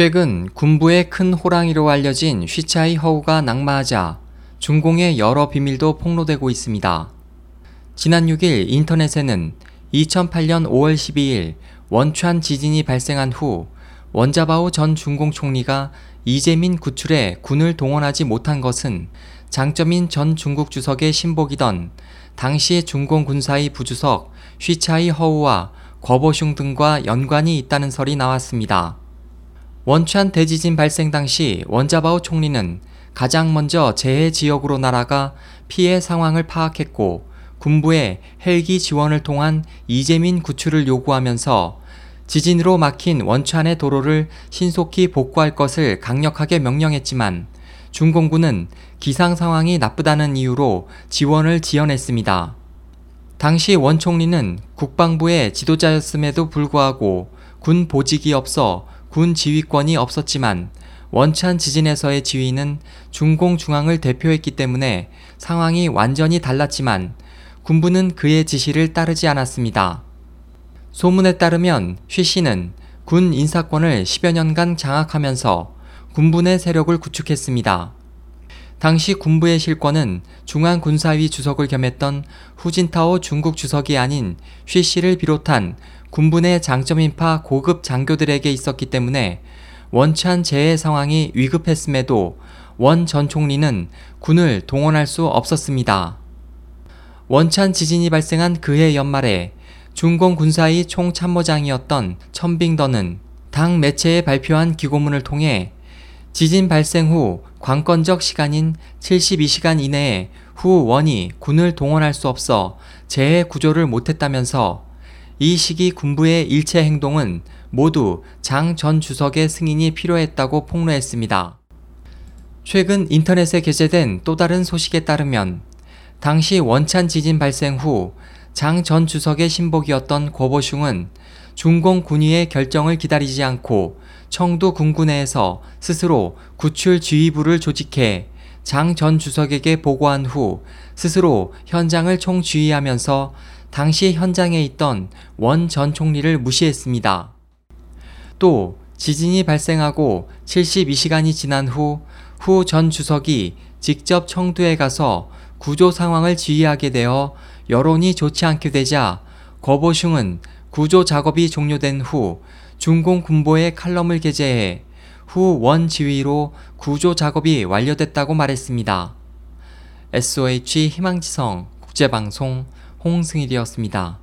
최근 군부의 큰 호랑이로 알려진 쉬차이 허우가 낙마하자 중공의 여러 비밀도 폭로되고 있습니다. 지난 6일 인터넷에는 2008년 5월 12일 원촨 지진이 발생한 후 원자바오 전 중공 총리가 이재민 구출에 군을 동원하지 못한 것은 장점인 전 중국 주석의 신복이던 당시 중공 군사의 부주석 쉬차이 허우와 거보슝 등과 연관이 있다는 설이 나왔습니다. 원촨 대지진 발생 당시 원자바오 총리는 가장 먼저 재해 지역으로 날아가 피해 상황을 파악했고 군부에 헬기 지원을 통한 이재민 구출을 요구하면서 지진으로 막힌 원촨의 도로를 신속히 복구할 것을 강력하게 명령했지만 중공군은 기상 상황이 나쁘다는 이유로 지원을 지연했습니다. 당시 원 총리는 국방부의 지도자였음에도 불구하고 군 보직이 없어 군 지휘권이 없었지만 원찬 지진에서의 지휘는 중공 중앙을 대표했기 때문에 상황이 완전히 달랐지만 군부는 그의 지시를 따르지 않았습니다. 소문에 따르면 쉬 씨는 군 인사권을 10여 년간 장악하면서 군부 내 세력을 구축했습니다. 당시 군부의 실권은 중앙군사위 주석을 겸했던 후진타오 중국 주석이 아닌 쉬 씨를 비롯한 군부 내 장점인파 고급 장교들에게 있었기 때문에 원찬 재해 상황이 위급했음에도 원 전 총리는 군을 동원할 수 없었습니다. 원찬 지진이 발생한 그해 연말에 중공 군사의 총참모장이었던 천빙더는 당 매체에 발표한 기고문을 통해 지진 발생 후 관건적 시간인 72시간 이내에 후 원이 군을 동원할 수 없어 재해 구조를 못했다면서 이 시기 군부의 일체 행동은 모두 장 전 주석의 승인이 필요했다고 폭로했습니다. 최근 인터넷에 게재된 또 다른 소식에 따르면 당시 원찬 지진 발생 후 장 전 주석의 신복이었던 고보슝은 중공 군위의 결정을 기다리지 않고 청도 군군내에서 스스로 구출 지휘부를 조직해 장 전 주석에게 보고한 후 스스로 현장을 총지휘하면서 당시 현장에 있던 원 전 총리를 무시했습니다. 또 지진이 발생하고 72시간이 지난 후 후 전 주석이 직접 청두에 가서 구조 상황을 지휘하게 되어 여론이 좋지 않게 되자 거보슝은 구조 작업이 종료된 후 중공 군보의 칼럼을 게재해 후 원 지휘로 구조 작업이 완료됐다고 말했습니다. SOH 희망지성 국제방송 홍승일이었습니다.